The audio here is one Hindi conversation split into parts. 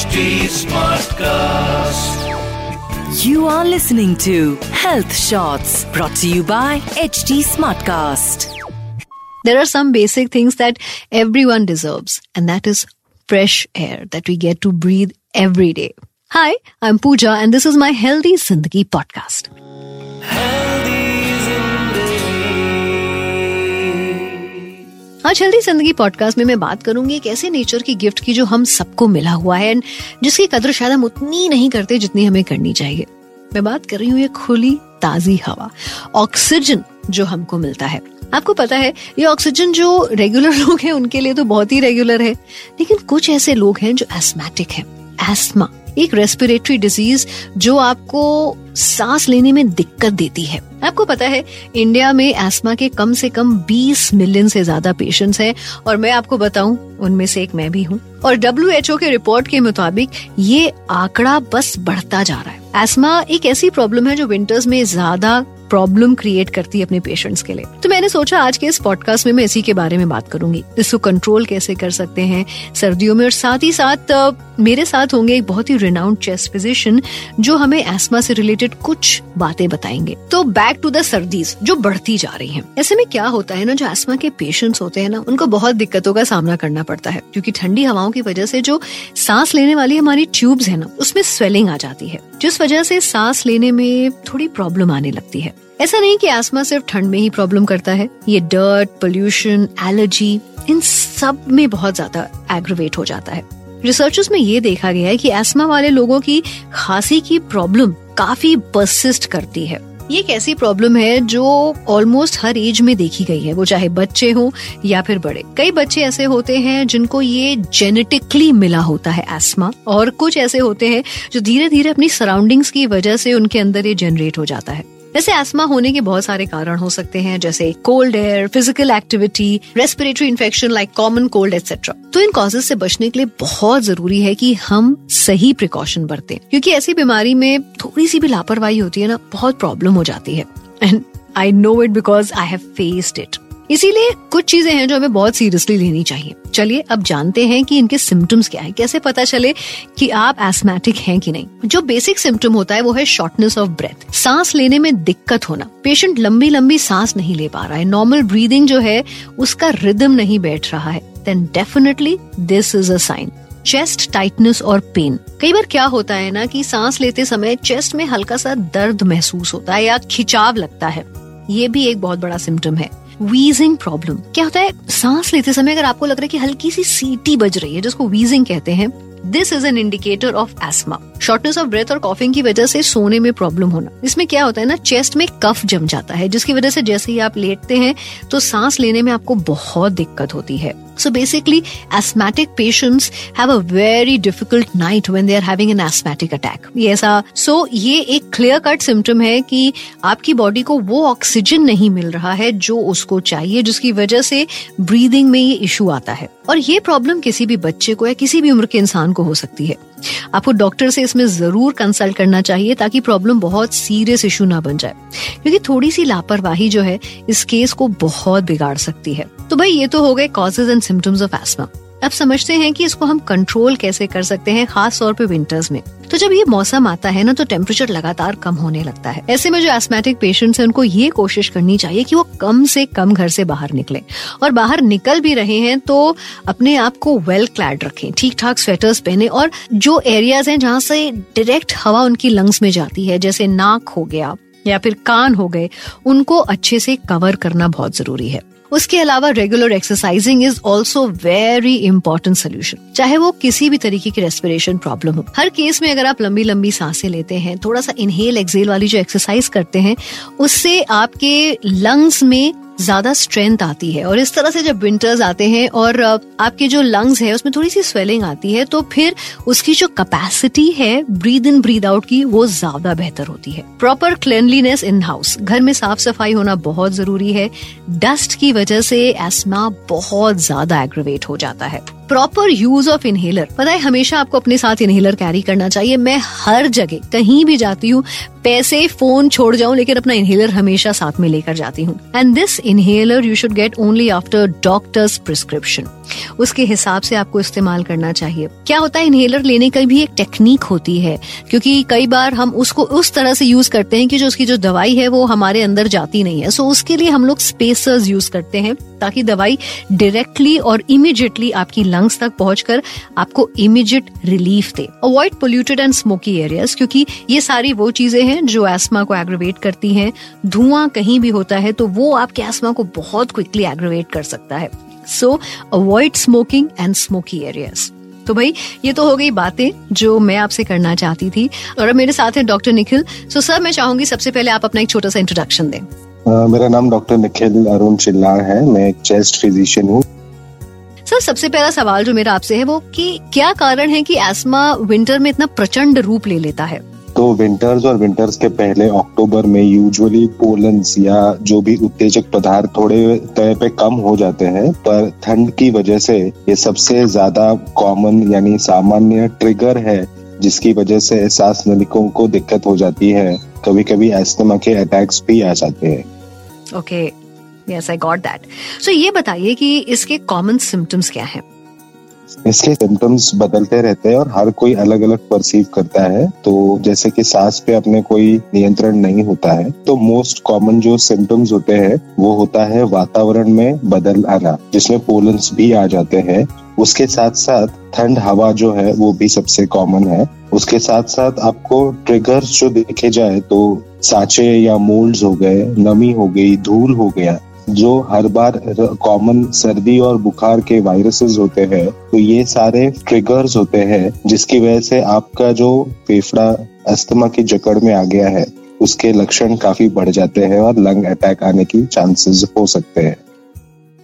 HD Smartcast. You are listening to Health Shots brought to you by HD Smartcast. There are some basic things that everyone deserves, and that is fresh air that we get to breathe every day. Hi, I'm Pooja, and this is my Healthy Zindagi podcast. आज हेल्दी ज़िंदगी पॉडकास्ट में मैं बात करूँगी एक ऐसे नेचर की गिफ्ट की जो हम सबको मिला हुआ है एंड जिसकी कदर शायद हम उतनी नहीं करते जितनी हमें करनी चाहिए। मैं बात कर रही हूँ ये खुली, ताजी हवा, ऑक्सीजन जो हमको मिलता है। आपको पता है, ये ऑक्सीजन जो रेगुलर लोग हैं, उनके लिए तो बहुत ही रेगुलर है। लेकिन कुछ ऐसे लोग हैं जो एस्मेटिक हैं एस्मा एक रेस्पिरेटरी डिज़ीज़ जो आपको सांस लेने में दिक्कत देती है। आपको पता है इंडिया में एस्मा के कम से कम 20 मिलियन से ज़्यादा पेशेंट्स हैं और मैं आपको बताऊँ, उनमें से एक मैं भी हूँ। और डब्ल्यू के रिपोर्ट के मुताबिक ये आंकड़ा बस बढ़ता जा रहा है। एस्मा एक ऐसी प्रॉब्लम है जो विंटर्स में ज़्यादा प्रॉब्लम क्रिएट करती है अपने पेशेंट्स के लिए। तो मैंने सोचा आज के इस पॉडकास्ट में मैं इसी के बारे में बात करूँगी। इसको कंट्रोल कैसे कर सकते हैं सर्दियों में और साथ ही साथ मेरे साथ होंगे एक बहुत ही रिनाउंड चेस्ट फिजिशियन जो हमें एस्मा से रिलेटेड कुछ बातें बताएँगे। तो बैक टू द सर्दीज जो बढ़ती जा रही हैं। ऐसे में क्या होता है ना, जो एस्मा के पेशेंट्स होते हैं ना, उनको बहुत दिक्कतों का सामना करना पड़ता है। क्योंकि ठंडी हवाओं की वजह से जो सांस लेने वाली हमारी ट्यूब्स है ना, उसमें स्वेलिंग आ जाती है। जिस वजह से सांस लेने में थोड़ी प्रॉब्लम आने लगती है। ऐसा नहीं कि आसमा सिर्फ़ ठंड में ही प्रॉब्लम करता है। ये डर्ट पोल्यूशन एलर्जी इन सब में बहुत ज़्यादा एग्रोवेट हो जाता है। रिसर्चर्स में ये देखा गया है कि एस्मा वाले लोगों की खांसी की प्रॉब्लम काफ़ी परसिस्ट करती है। ये एक ऐसी प्रॉब्लम है जो ऑलमोस्ट हर एज में देखी गई है। वो चाहे बच्चे हो या फिर बड़े। कई बच्चे ऐसे होते हैं जिनको ये जेनेटिकली मिला होता है एस्मा और कुछ ऐसे होते हैं जो धीरे धीरे अपनी सराउंडिंग्स की वजह से उनके अंदर ये जनरेट हो जाता है। वैसे एस्मा होने के बहुत सारे कारण हो सकते हैं, जैसे cold air physical activity respiratory infection like common cold etcetera तो इन कॉजेज से बचने के लिए बहुत ज़रूरी है कि हम सही प्रिकॉशन बरते, क्योंकि ऐसी बीमारी में थोड़ी सी भी लापरवाही होती है ना, बहुत प्रॉब्लम हो जाती है. And I know it because I have faced it इसीलिए कुछ चीज़ें हैं जो हमें बहुत सीरियसली लेनी चाहिए। चलिए, अब जानते हैं कि इनके सिम्टम्स क्या है। कैसे पता चले कि आप एस्मेटिक हैं कि नहीं? जो बेसिक सिम्टम होता है वो है शॉर्टनेस ऑफ़ ब्रेथ सांस लेने में दिक्कत होना। पेशेंट लंबी लंबी सांस नहीं ले पा रहा है। नॉर्मल ब्रीदिंग जो है, उसका रिदम नहीं बैठ रहा है। Then definitely this is a sign chest tightness और पेन कई बार क्या होता है ना कि सांस लेते समय चेस्ट में हल्का सा दर्द महसूस होता है या खिंचाव लगता है। ये भी एक बहुत बड़ा सिम्टम है। वीजिंग प्रॉब्लम क्या होता है? सांस लेते समय अगर आपको लग रहा है कि हल्की सी सीटी बज रही है, जिसको वीजिंग कहते हैं this is an indicator of asthma shortness of breath और कॉफिंग की वजह से सोने में प्रॉब्लम होना। इसमें क्या होता है ना चेस्ट में कफ जम जाता है, जिसकी वजह से जैसे ही आप लेटते हैं तो सांस लेने में आपको बहुत दिक्कत होती है। So basically asthmatic patients have a very difficult night when they are having an asthmatic attack. ये ऐसा सो ये एक क्लियर कट सिम्टम है कि आपकी बॉडी को वो ऑक्सीजन नहीं मिल रहा है जो उसको चाहिए, जिसकी वजह से ब्रीदिंग में ये इशू आता है। और ये प्रॉब्लम किसी भी बच्चे को या किसी भी उम्र के इंसान को हो सकती है। आपको डॉक्टर से इसमें ज़रूर कंसल्ट करना चाहिए ताकि प्रॉब्लम बहुत सीरियस इशू ना बन जाए। क्योंकि थोड़ी सी लापरवाही जो है, इस केस को बहुत बिगाड़ सकती है। तो भाई, ये तो हो गए causes and symptoms of asthma अब समझते हैं कि इसको हम कंट्रोल कैसे कर सकते हैं, खास तौर पे विंटर्स में। जब ये मौसम आता है ना तो टेम्परेचर लगातार कम होने लगता है। ऐसे में जो एस्मेटिक पेशेंट्स हैं, उनको ये कोशिश करनी चाहिए कि वो कम से कम घर से बाहर निकले। और बाहर निकल भी रहे हैं तो अपने आप को वेल क्लैड रखें ठीक ठाक स्वेटर्स पहने। और जो एरियाज़ हैं जहाँ से डायरेक्ट हवा उनकी लंग्स में जाती है, जैसे नाक हो गया या फिर कान हो गए, उनको अच्छे से कवर करना बहुत ज़रूरी है। उसके अलावा regular exercising is also very important solution चाहे वो किसी भी तरीके की रेस्पिरेशन प्रॉब्लम हो। हर केस में अगर आप लंबी लंबी साँसें लेते हैं, थोड़ा सा इनहेल एक्सेल वाली जो एक्सरसाइज करते हैं, उससे आपके लंग्स में ज़्यादा स्ट्रेंथ आती है। और इस तरह से जब विंटर्स आते हैं और आपके जो लंग्स है, उसमें थोड़ी सी स्वेलिंग आती है तो फिर उसकी जो कैपेसिटी है ब्रीद इन ब्रीद आउट की, वो ज़्यादा बेहतर होती है। प्रॉपर क्लेनलीनेस इन हाउस घर में साफ़ सफ़ाई होना बहुत ज़रूरी है। डस्ट की वजह से एस्मा बहुत ज़्यादा एग्रोवेट हो जाता है। प्रॉपर यूज़ ऑफ़ इनहेलर पता है, हमेशा आपको अपने साथ इनहेलर कैरी करना चाहिए। मैं हर जगह, कहीं भी जाती हूँ, पैसे फ़ोन छोड़ जाऊँ, लेकिन अपना इनहेलर हमेशा साथ में लेकर जाती हूँ। And this inhaler you should get only after doctor's prescription उसके हिसाब से आपको इस्तेमाल करना चाहिए। क्या होता है इनहेलर लेने का भी एक टेक्निक होती है, क्योंकि कई बार हम उसको उस तरह से यूज़ करते हैं कि जो उसकी जो दवाई है, वो हमारे अंदर जाती नहीं है। सो so, उसके लिए हम लोग स्पेसर्स यूज़ करते हैं, ताकि दवाई डायरेक्टली और इमीडिएटली आपकी लंग्स तक पहुंचकर आपको immediate relief they. Avoid polluted and smoky areas क्योंकि ये सारी वो चीज़ें हैं जो एस्मा को एग्रोवेट करती हैं। धुआँ कहीं भी होता है तो वो आपके एस्मा को बहुत क्विकली एग्रोवेट कर सकता है। So avoid smoking and smoky areas तो भाई ये तो हो गई बातें जो मैं आपसे करना चाहती थी। और अब मेरे साथ हैं डॉक्टर निखिल सो सर मैं चाहूँगी सबसे पहले आप अपना एक छोटा सा इंट्रोडक्शन दें। Uh, मेरा नाम डॉक्टर निखिल अरुण चिल्लार है। मैं एक चेस्ट फिजिशियन हूँ। सबसे पहला सवाल जो मेरा आपसे है वो कि क्या कारण है कि एस्मा विंटर में इतना प्रचंड रूप ले लेता है? तो विंटर्स और विंटर्स के पहले अक्टूबर में यूजुअली पोलन्स या जो भी उत्तेजक पदार्थ थोड़े तय पे कम हो जाते हैं पर ठंड की वजह से ये सबसे ज़्यादा कॉमन यानी सामान्य ट्रिगर है जिसकी वजह से सांस नलिकों को दिक्कत हो जाती है। कभी कभी एस्थमा के अटैक्स भी आ जाते हैं। Okay yes I got that so ये बताइए कि इसके कॉमन सिम्टम्स क्या हैं? इसके सिम्टम्स बदलते रहते हैं और हर कोई अलग अलग परसीव करता है। तो जैसे कि सांस पे अपने कोई नियंत्रण नहीं होता है तो मोस्ट कॉमन जो सिम्टम्स होते हैं, वो होता है वातावरण में बदल आना, जिसमें पोलन्स भी आ जाते हैं। उसके साथ साथ ठंड हवा जो है, वो भी सबसे कॉमन है। उसके साथ साथ आपको ट्रिगर्स जो देखे जाए तो साचे या मोल्ड्स हो गए, नमी हो गई, धूल हो गया जो हर बार कॉमन सर्दी और बुखार के वायरसेस होते हैं तो ये सारे ट्रिगर्स होते हैं, जिसकी वजह से आपका जो फेफड़ा, अस्थमा की जकड़ में आ गया है, उसके लक्षण काफ़ी बढ़ जाते हैं और लंग अटैक आने की चांसेस हो सकते हैं।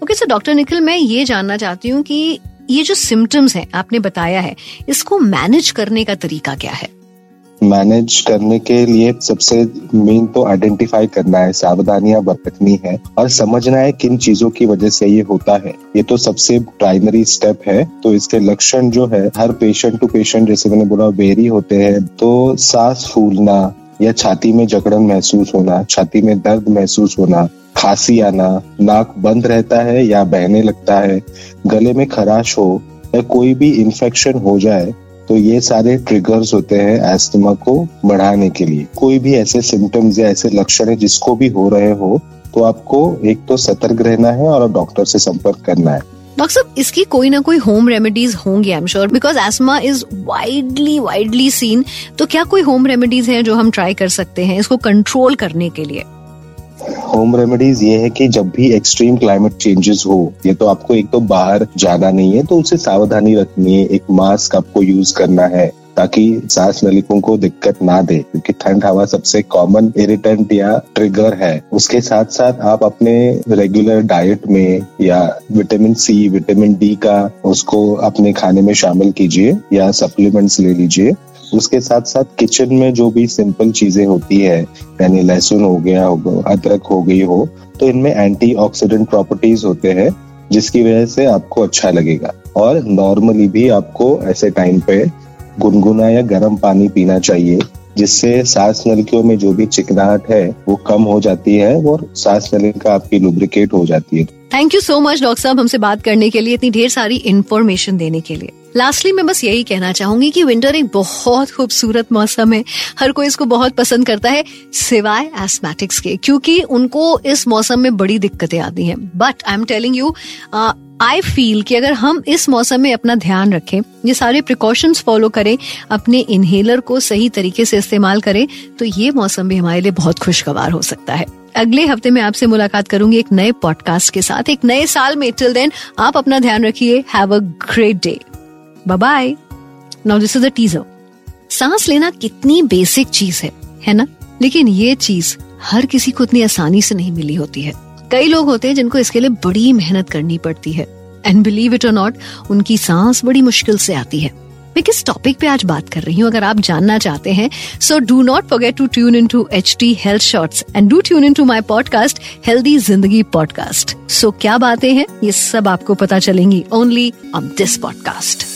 ओके सर डॉक्टर निखिल मैं ये जानना चाहती हूँ कि ये जो सिम्टम्स हैं, आपने बताया है, इसको मैनेज करने का तरीका क्या है? मैनेज करने के लिए सबसे मेन तो आइडेंटिफाई करना है, सावधानियाँ बरतनी है और समझना है किन चीज़ों की वजह से ये होता है। ये तो सबसे प्राइमरी स्टेप है। तो इसके लक्षण जो है, हर पेशेंट टू पेशेंट जैसे मैंने बोला, वेरी होते हैं। तो सांस फूलना या छाती में जकड़न महसूस होना, छाती में दर्द महसूस होना, खांसी आना, नाक बंद रहता है या बहने लगता है, गले में खराश हो या कोई भी इन्फेक्शन हो जाए तो ये सारे ट्रिगर्स होते हैं एस्थमा को बढ़ाने के लिए। कोई भी ऐसे सिम्टम्स या ऐसे लक्षण है जिसको भी हो रहे हो तो आपको एक तो सतर्क रहना है और डॉक्टर से संपर्क करना है। डॉक्टर साहब, इसकी कोई ना कोई होम रेमेडीज होंगी I am sure because asthma is widely widely seen तो क्या कोई होम रेमेडीज हैं जो हम ट्राई कर सकते हैं इसको कंट्रोल करने के लिए? होम रेमेडीज ये है कि जब भी एक्सट्रीम क्लाइमेट चेंजेस हो, ये तो आपको एक तो बाहर जाना नहीं है तो उसे सावधानी रखनी है, एक मास्क आपको यूज़ करना है, ताकि सांस नलिकों को दिक्कत ना दे, क्योंकि ठंड हवा सबसे कॉमन इरिटेंट या ट्रिगर है। उसके साथ साथ आप अपने रेगुलर डाइट में या विटामिन सी विटामिन डी का उसको अपने खाने में शामिल कीजिए, या सप्लीमेंट्स ले लीजिए। उसके साथ साथ किचन में जो भी सिंपल चीज़ें होती है, यानी लहसुन हो गया हो अदरक हो गई हो तो इनमें एंटीऑक्सीडेंट प्रॉपर्टीज़ होते हैं, जिसकी वजह से आपको अच्छा लगेगा। और नॉर्मली भी आपको ऐसे टाइम पे गुनगुना या गर्म पानी पीना चाहिए, जिससे सांस नलिकाओं में जो भी चिकनाहट है, वो कम हो जाती है और सांस नलिका आपकी लुब्रिकेट हो जाती है। Thank you so much doctor साहब, हमसे बात करने के लिए, इतनी ढेर सारी इन्फॉर्मेशन देने के लिए। लास्टली मैं बस यही कहना चाहूँगी कि विंटर एक बहुत खूबसूरत मौसम है। हर कोई इसको बहुत पसंद करता है, सिवाय एस्थमेटिक्स के, क्योंकि उनको इस मौसम में बड़ी दिक्कतें आती हैं। But I am telling you I feel कि अगर हम इस मौसम में अपना ध्यान रखें, ये सारे प्रिकॉशंस फॉलो करें, अपने इनहेलर को सही तरीके से इस्तेमाल करें तो ये मौसम भी हमारे लिए बहुत खुशगवार हो सकता है। अगले हफ़्ते में आपसे मुलाकात करूँगी एक नए पॉडकास्ट के साथ, एक नए साल में टिल देन आप अपना ध्यान रखिए। Have a great day bye now this is a teaser सांस लेना कितनी बेसिक चीज़ है है ना? लेकिन ये चीज़ हर किसी को इतनी आसानी से नहीं मिली होती है। कई लोग होते हैं जिनको इसके लिए बड़ी मेहनत करनी पड़ती है। And believe it or not उनकी सांस बड़ी मुश्किल से आती है। मैं किस टॉपिक पे आज बात कर रही हूँ, अगर आप जानना चाहते हैं so do not forget to tune in to H T health shorts and do tune in to my podcast healthy Zindagi podcast so क्या बातें हैं? ये सब आपको पता चलेंगी only on this podcast